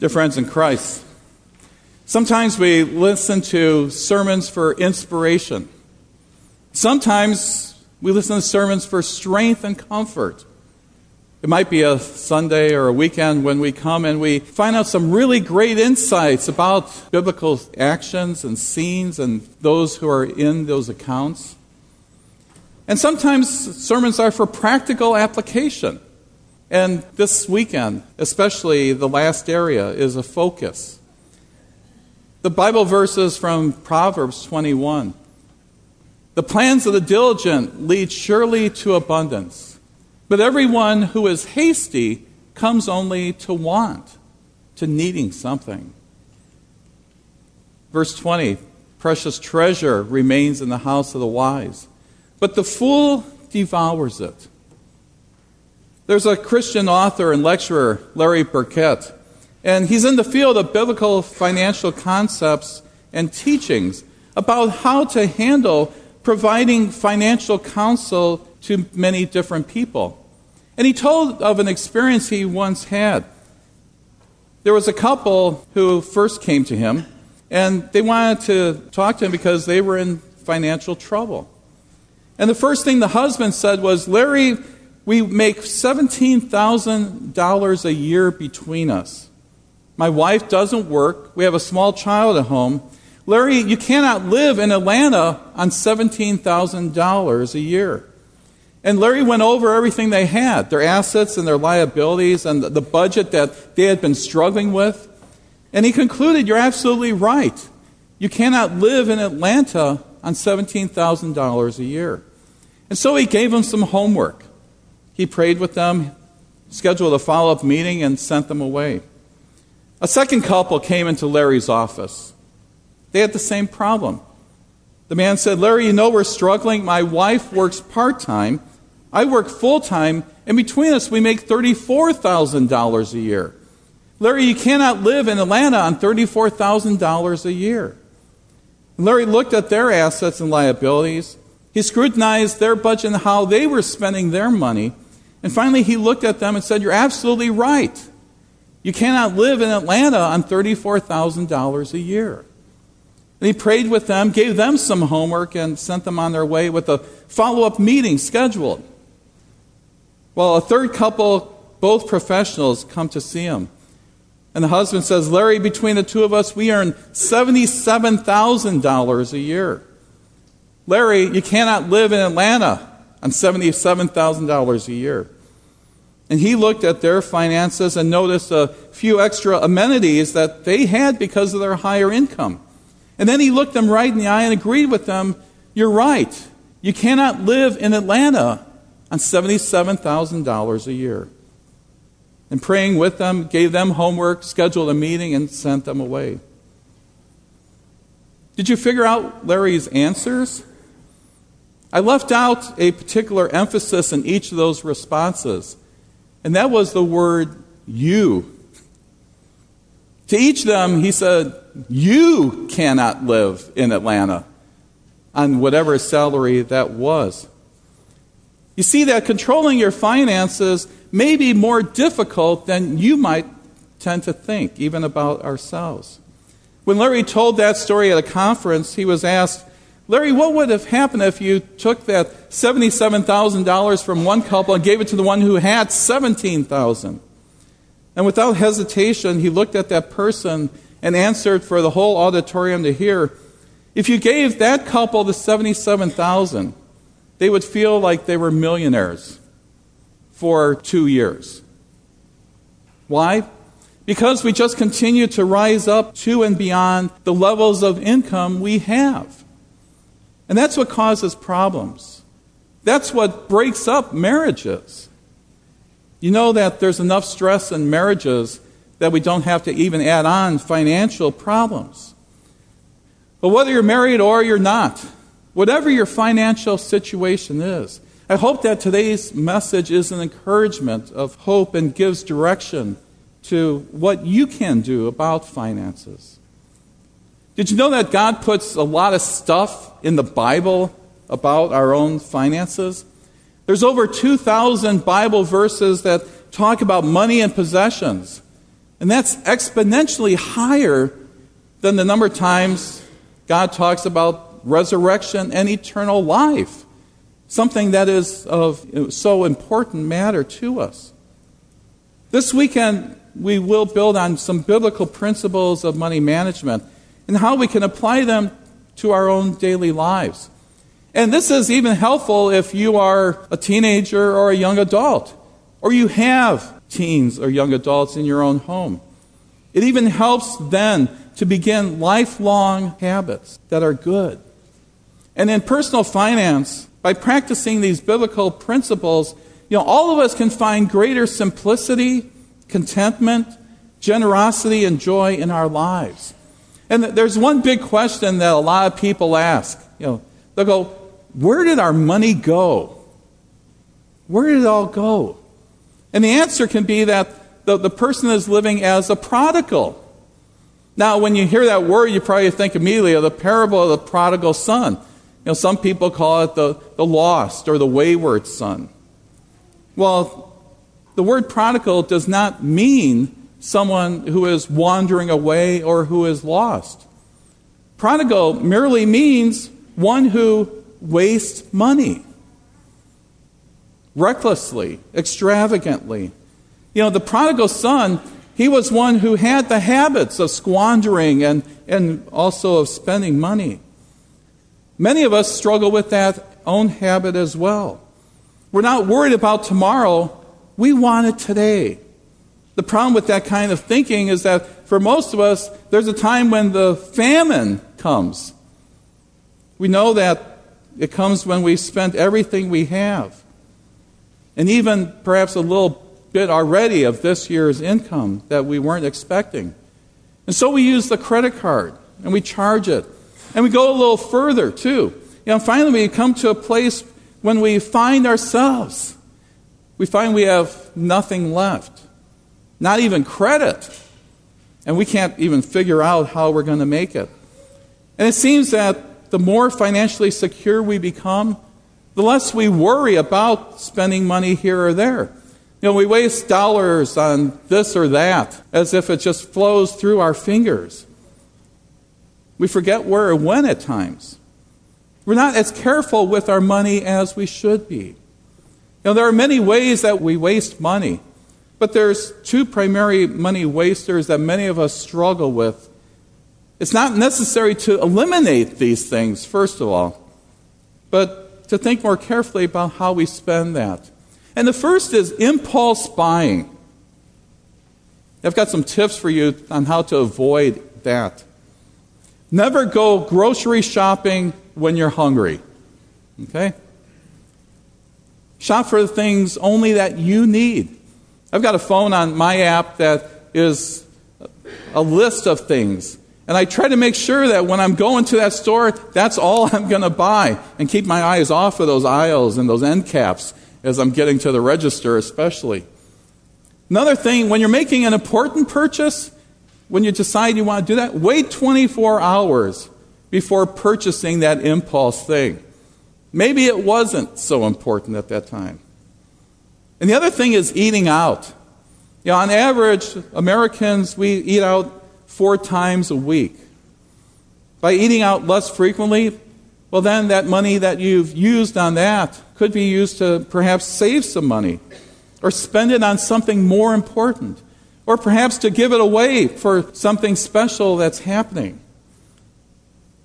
Dear friends in Christ, sometimes we listen to sermons for inspiration. Sometimes we listen to sermons for strength and comfort. It might be a Sunday or a weekend when we come and we find out some really great insights about biblical actions and scenes and those who are in those accounts. And sometimes sermons are for practical application. And this weekend, especially the last area, is a focus. The Bible verses from Proverbs 21. The plans of the diligent lead surely to abundance, but everyone who is hasty comes only to want, to needing something. Verse 20 Precious treasure remains in the house of the wise, but the fool devours it. There's a Christian author and lecturer, Larry Burkett, and he's in the field of biblical financial concepts and teachings about how to handle providing financial counsel to many different people. And he told of an experience he once had. There was a couple who first came to him, and they wanted to talk to him because they were in financial trouble. And the first thing the husband said was, Larry, we make $17,000 a year between us. My wife doesn't work. We have a small child at home. Larry, you cannot live in Atlanta on $17,000 a year. And Larry went over everything they had their assets and their liabilities and the budget that they had been struggling with. And he concluded, You're absolutely right. You cannot live in Atlanta on $17,000 a year. And so he gave them some homework. He prayed with them, scheduled a follow up meeting, and sent them away. A second couple came into Larry's office. They had the same problem. The man said, Larry, you know we're struggling. My wife works part time. I work full time. And between us, we make $34,000 a year. Larry, you cannot live in Atlanta on $34,000 a year. Larry looked at their assets and liabilities. He scrutinized their budget and how they were spending their money. And finally, he looked at them and said, You're absolutely right. You cannot live in Atlanta on $34,000 a year. And he prayed with them, gave them some homework, and sent them on their way with a follow up meeting scheduled. Well, a third couple, both professionals, come to see him. And the husband says, Larry, between the two of us, we earn $77,000 a year. Larry, you cannot live in Atlanta on $77,000 a year. And he looked at their finances and noticed a few extra amenities that they had because of their higher income. And then he looked them right in the eye and agreed with them You're right. You cannot live in Atlanta on $77,000 a year. And praying with them, gave them homework, scheduled a meeting, and sent them away. Did you figure out Larry's answers? I left out a particular emphasis in each of those responses, and that was the word you. To each of them, he said, You cannot live in Atlanta on whatever salary that was. You see that controlling your finances may be more difficult than you might tend to think, even about ourselves. When Larry told that story at a conference, he was asked, Larry, what would have happened if you took that $77,000 from one couple and gave it to the one who had 17,000? And without hesitation, he looked at that person and answered for the whole auditorium to hear, if you gave that couple the 77,000, they would feel like they were millionaires for 2 years. Why? Because we just continue to rise up to and beyond the levels of income we have. And that's what causes problems. That's what breaks up marriages. You know that there's enough stress in marriages that we don't have to even add on financial problems. But whether you're married or you're not, whatever your financial situation is, I hope that today's message is an encouragement of hope and gives direction to what you can do about finances. Did you know that God puts a lot of stuff in the Bible about our own finances? There's over 2,000 Bible verses that talk about money and possessions. And that's exponentially higher than the number of times God talks about resurrection and eternal life, something that is of so important matter to us. This weekend, we will build on some biblical principles of money management and how we can apply them to our own daily lives. And this is even helpful if you are a teenager or a young adult, or you have teens or young adults in your own home. It even helps then to begin lifelong habits that are good. And in personal finance, by practicing these biblical principles, you know, all of us can find greater simplicity, contentment, generosity, and joy in our lives. And there's one big question that a lot of people ask. You know, they'll go, Where did our money go? Where did it all go? And the answer can be that the, the person is living as a prodigal. Now, when you hear that word, you probably think immediately of the parable of the prodigal son. You know, some people call it the, the lost or the wayward son. Well, the word prodigal does not mean someone who is wandering away or who is lost. Prodigal merely means one who wastes money recklessly, extravagantly. You know, the prodigal son, he was one who had the habits of squandering and, and also of spending money. Many of us struggle with that own habit as well. We're not worried about tomorrow, we want it today. The problem with that kind of thinking is that for most of us, there's a time when the famine comes. We know that it comes when we've spent everything we have. And even perhaps a little bit already of this year's income that we weren't expecting. And so we use the credit card and we charge it. And we go a little further too. You know, finally we come to a place when we find ourselves. We find we have nothing left not even credit. And we can't even figure out how we're going to make it. And it seems that the more financially secure we become, the less we worry about spending money here or there. You know, we waste dollars on this or that as if it just flows through our fingers. We forget where or when at times. We're not as careful with our money as we should be. You know, there are many ways that we waste money. But there's two primary money wasters that many of us struggle with. It's not necessary to eliminate these things, first of all, but to think more carefully about how we spend that. And the first is impulse buying. I've got some tips for you on how to avoid that. Never go grocery shopping when you're hungry. Okay? Shop for the things only that you need. I've got a phone on my app that is a list of things. And I try to make sure that when I'm going to that store, that's all I'm going to buy and keep my eyes off of those aisles and those end caps as I'm getting to the register, especially. Another thing, when you're making an important purchase, when you decide you want to do that, wait 24 hours before purchasing that impulse thing. Maybe it wasn't so important at that time. And the other thing is eating out. You know, on average, Americans, we eat out four times a week. By eating out less frequently, well, then that money that you've used on that could be used to perhaps save some money or spend it on something more important or perhaps to give it away for something special that's happening.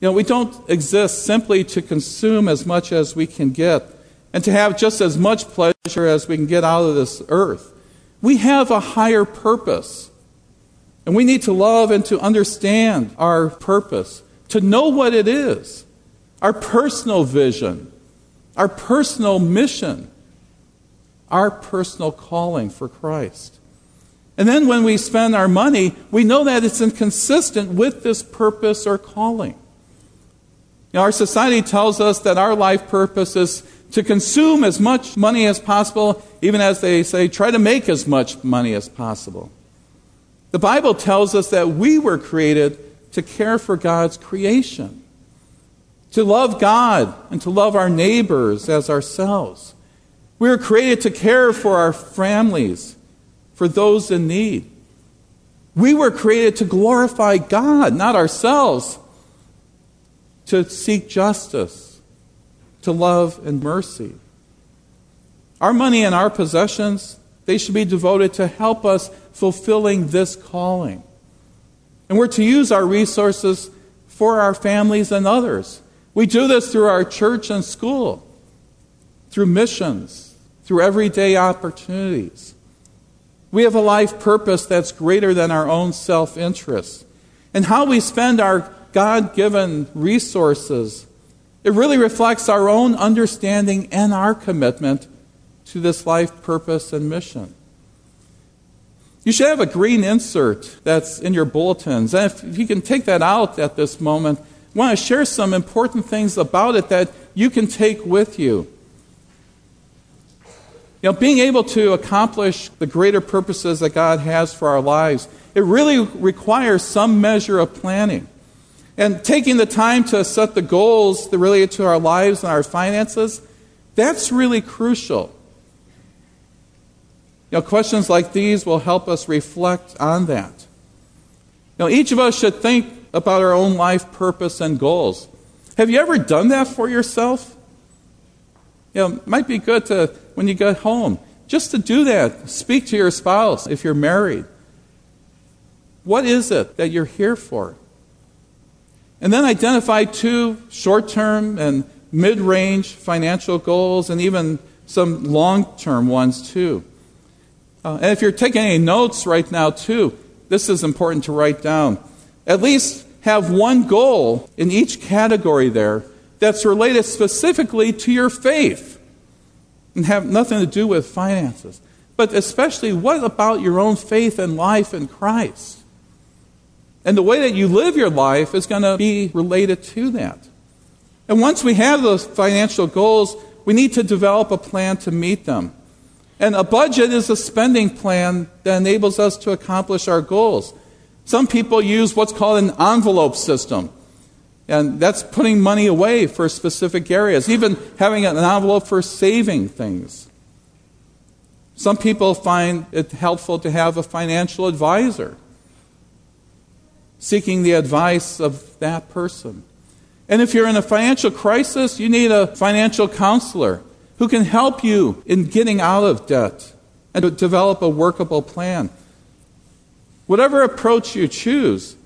You know, we don't exist simply to consume as much as we can get and to have just as much pleasure as we can get out of this earth. We have a higher purpose. And we need to love and to understand our purpose, to know what it is, our personal vision, our personal mission, our personal calling for Christ. And then when we spend our money, we know that it's inconsistent with this purpose or calling. You know, our society tells us that our life purpose is to consume as much money as possible, even as they say, try to make as much money as possible. The Bible tells us that we were created to care for God's creation, to love God and to love our neighbors as ourselves. We were created to care for our families, for those in need. We were created to glorify God, not ourselves, to seek justice, to love and mercy. Our money and our possessions, they should be devoted to help us fulfilling this calling. And we're to use our resources for our families and others. We do this through our church and school, through missions, through everyday opportunities. We have a life purpose that's greater than our own self interest. And how we spend our God given resources, it really reflects our own understanding and our commitment to this life purpose and mission. You should have a green insert that's in your bulletins. And if you can take that out at this moment, I want to share some important things about it that you can take with you. You know, being able to accomplish the greater purposes that God has for our lives, it really requires some measure of planning. And taking the time to set the goals that relate to our lives and our finances, that's really crucial. You know, questions like these will help us reflect on that. You know, each of us should think about our own life purpose and goals. Have you ever done that for yourself? You know, it might be good to, when you get home, just to do that. Speak to your spouse if you're married. What is it that you're here for? And then identify two short term and mid range financial goals and even some long term ones too. Uh, and if you're taking any notes right now, too, this is important to write down. At least have one goal in each category there that's related specifically to your faith and have nothing to do with finances. But especially, what about your own faith and life in Christ? And the way that you live your life is going to be related to that. And once we have those financial goals, we need to develop a plan to meet them. And a budget is a spending plan that enables us to accomplish our goals. Some people use what's called an envelope system. And that's putting money away for specific areas, even having an envelope for saving things. Some people find it helpful to have a financial advisor, seeking the advice of that person. And if you're in a financial crisis, you need a financial counselor who can help you in getting out of debt and to develop a workable plan. Whatever approach you choose,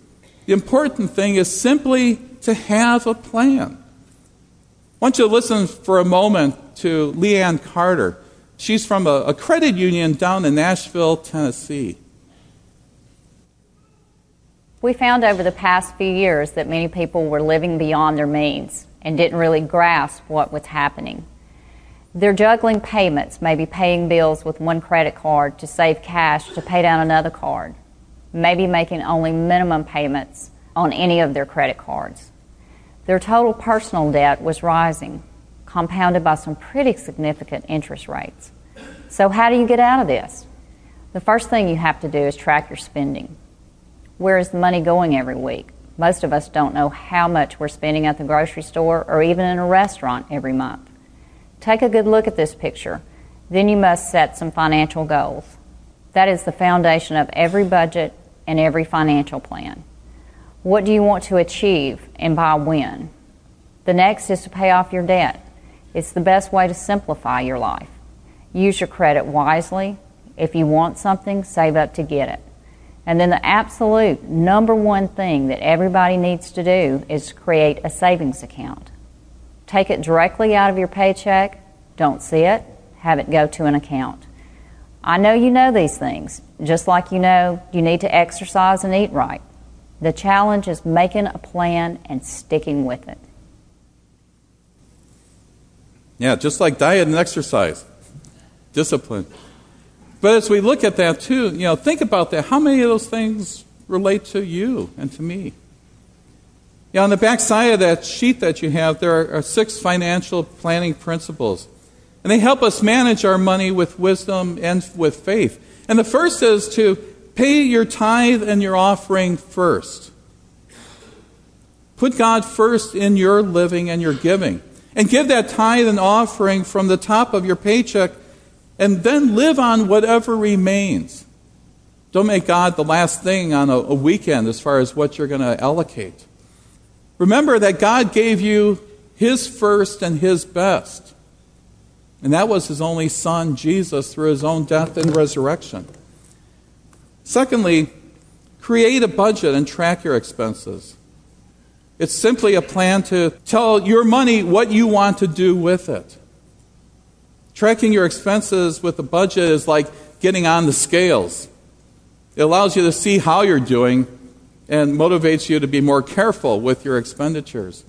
the important thing is simply to have a plan. I want you to listen for a moment to Leanne Carter. She's from a, a credit union down in Nashville, Tennessee. We found over the past few years that many people were living beyond their means and didn't really grasp what was happening. They're juggling payments, maybe paying bills with one credit card to save cash to pay down another card, maybe making only minimum payments on any of their credit cards. Their total personal debt was rising, compounded by some pretty significant interest rates. So, how do you get out of this? The first thing you have to do is track your spending. Where is the money going every week? Most of us don't know how much we're spending at the grocery store or even in a restaurant every month. Take a good look at this picture. Then you must set some financial goals. That is the foundation of every budget and every financial plan. What do you want to achieve and by when? The next is to pay off your debt. It's the best way to simplify your life. Use your credit wisely. If you want something, save up to get it. And then the absolute number one thing that everybody needs to do is create a savings account. Take it directly out of your paycheck. Don't see it. Have it go to an account. I know you know these things, just like you know you need to exercise and eat right. The challenge is making a plan and sticking with it. Yeah, just like diet and exercise, discipline. But as we look at that too, you know, think about that. How many of those things relate to you and to me? You know, on the back side of that sheet that you have, there are six financial planning principles. And they help us manage our money with wisdom and with faith. And the first is to pay your tithe and your offering first. Put God first in your living and your giving. And give that tithe and offering from the top of your paycheck, and then live on whatever remains. Don't make God the last thing on a, a weekend as far as what you're going to allocate. Remember that God gave you His first and His best. And that was His only Son, Jesus, through His own death and resurrection. Secondly, create a budget and track your expenses. It's simply a plan to tell your money what you want to do with it. Tracking your expenses with a budget is like getting on the scales. It allows you to see how you're doing and motivates you to be more careful with your expenditures.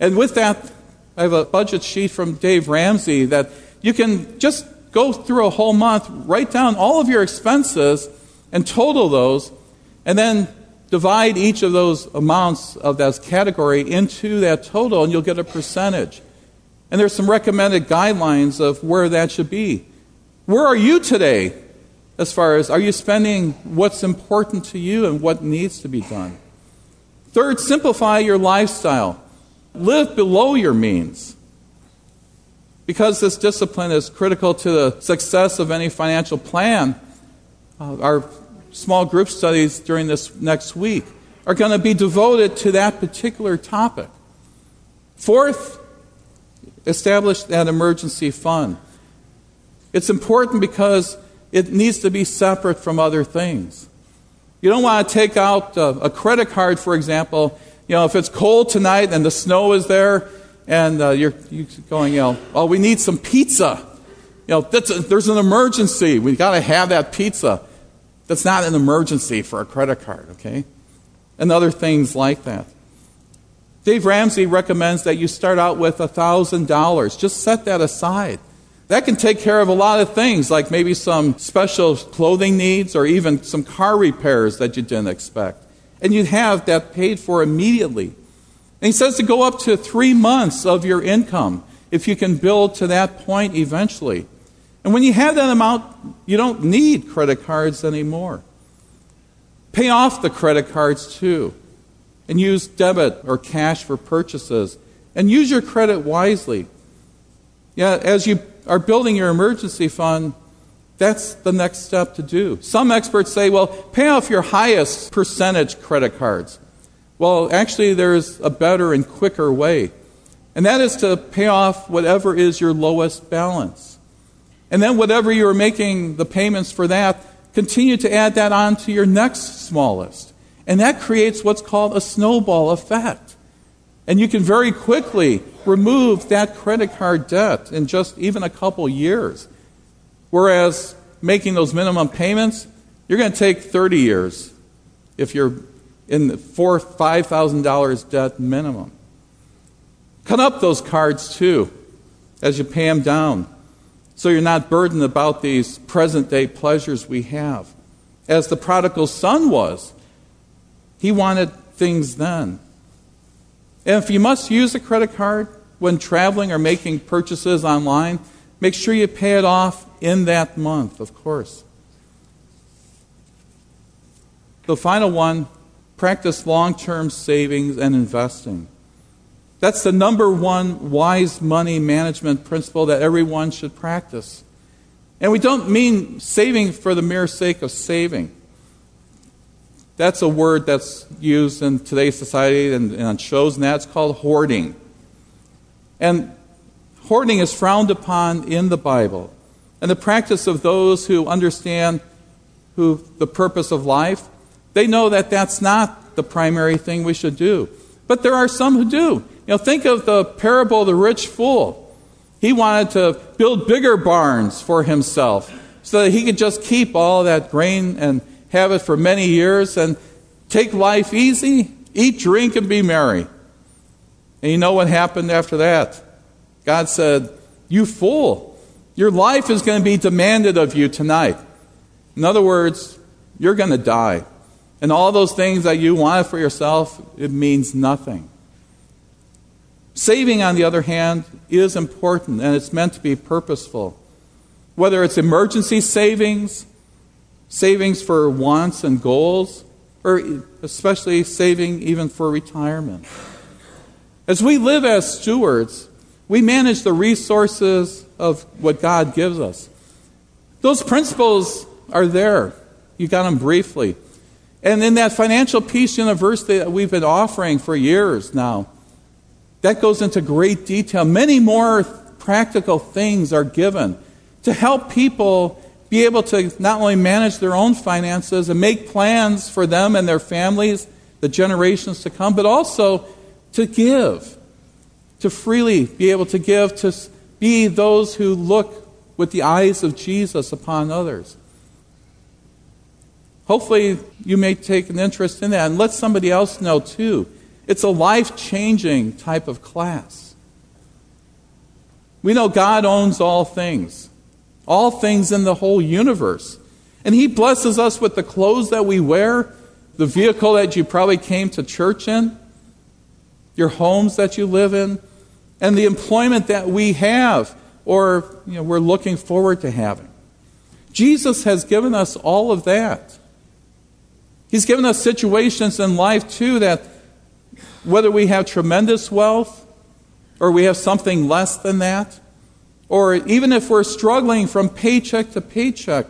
And with that, I have a budget sheet from Dave Ramsey that you can just go through a whole month, write down all of your expenses, and total those, and then divide each of those amounts of that category into that total, and you'll get a percentage. And there's some recommended guidelines of where that should be. Where are you today as far as are you spending what's important to you and what needs to be done? Third, simplify your lifestyle. Live below your means. Because this discipline is critical to the success of any financial plan, uh, our small group studies during this next week are going to be devoted to that particular topic. Fourth, establish that emergency fund. It's important because it needs to be separate from other things. You don't want to take out a, a credit card, for example. You know, if it's cold tonight and the snow is there, and uh, you're, you're, going, you know, oh, we need some pizza. You know, a, there's an emergency. We've got to have that pizza. That's not an emergency for a credit card, okay? And other things like that. Dave Ramsey recommends that you start out with $1,000. Just set that aside. That can take care of a lot of things, like maybe some special clothing needs or even some car repairs that you didn't expect. And you'd have that paid for immediately. And he says to go up to three months of your income if you can build to that point eventually. And when you have that amount, you don't need credit cards anymore. Pay off the credit cards too, and use debit or cash for purchases, and use your credit wisely. Yeah, as you are building your emergency fund, that's the next step to do. Some experts say, well, pay off your highest percentage credit cards. Well, actually, there's a better and quicker way, and that is to pay off whatever is your lowest balance. And then, whatever you're making the payments for that, continue to add that on to your next smallest. And that creates what's called a snowball effect. And you can very quickly remove that credit card debt in just even a couple years. Whereas making those minimum payments, you're going to take 30 years if you're in four, $5,000 debt minimum. Cut up those cards too as you pay them down so you're not burdened about these present day pleasures we have. As the prodigal son was, he wanted things then. And if you must use a credit card when traveling or making purchases online, make sure you pay it off in that month, of course. The final one practice long term savings and investing. That's the number one wise money management principle that everyone should practice. And we don't mean saving for the mere sake of saving. That's a word that's used in today's society and, and on shows, and that's called hoarding. And hoarding is frowned upon in the Bible. And the practice of those who understand who the purpose of life, they know that that's not the primary thing we should do. But there are some who do. You know, think of the parable of the rich fool. He wanted to build bigger barns for himself so that he could just keep all that grain and have it for many years and take life easy, eat, drink, and be merry. And you know what happened after that? God said, You fool. Your life is going to be demanded of you tonight. In other words, you're going to die. And all those things that you wanted for yourself, it means nothing. Saving, on the other hand, is important and it's meant to be purposeful. Whether it's emergency savings, savings for wants and goals, or especially saving even for retirement. As we live as stewards, we manage the resources of what God gives us. Those principles are there. You got them briefly. And in that Financial Peace University that we've been offering for years now, that goes into great detail. Many more practical things are given to help people be able to not only manage their own finances and make plans for them and their families, the generations to come, but also to give, to freely be able to give, to be those who look with the eyes of Jesus upon others. Hopefully, you may take an interest in that and let somebody else know too. It's a life changing type of class. We know God owns all things, all things in the whole universe. And He blesses us with the clothes that we wear, the vehicle that you probably came to church in, your homes that you live in, and the employment that we have or you know, we're looking forward to having. Jesus has given us all of that. He's given us situations in life, too, that whether we have tremendous wealth or we have something less than that, or even if we're struggling from paycheck to paycheck,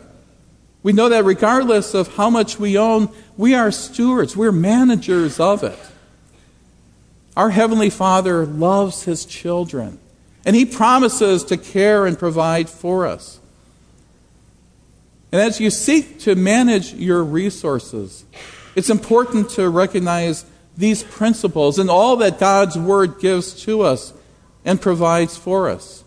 we know that regardless of how much we own, we are stewards, we're managers of it. Our Heavenly Father loves His children, and He promises to care and provide for us. And as you seek to manage your resources, it's important to recognize these principles and all that God's Word gives to us and provides for us.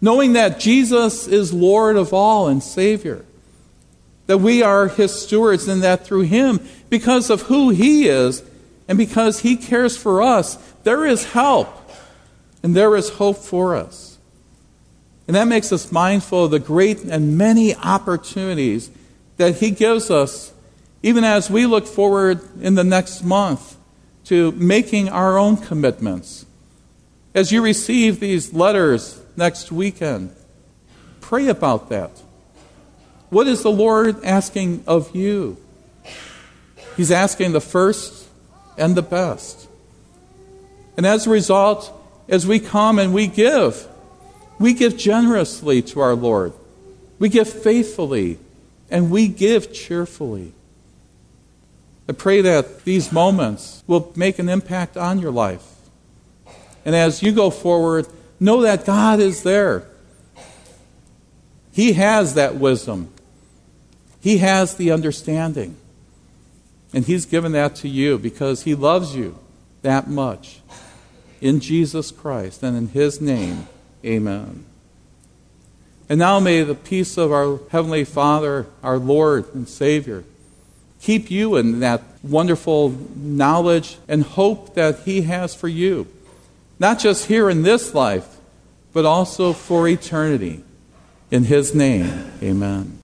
Knowing that Jesus is Lord of all and Savior, that we are His stewards, and that through Him, because of who He is, and because He cares for us, there is help and there is hope for us. And that makes us mindful of the great and many opportunities that He gives us, even as we look forward in the next month to making our own commitments. As you receive these letters next weekend, pray about that. What is the Lord asking of you? He's asking the first and the best. And as a result, as we come and we give, we give generously to our Lord. We give faithfully, and we give cheerfully. I pray that these moments will make an impact on your life. And as you go forward, know that God is there. He has that wisdom, He has the understanding. And He's given that to you because He loves you that much. In Jesus Christ and in His name. Amen. And now may the peace of our Heavenly Father, our Lord and Savior, keep you in that wonderful knowledge and hope that He has for you, not just here in this life, but also for eternity. In His name, amen.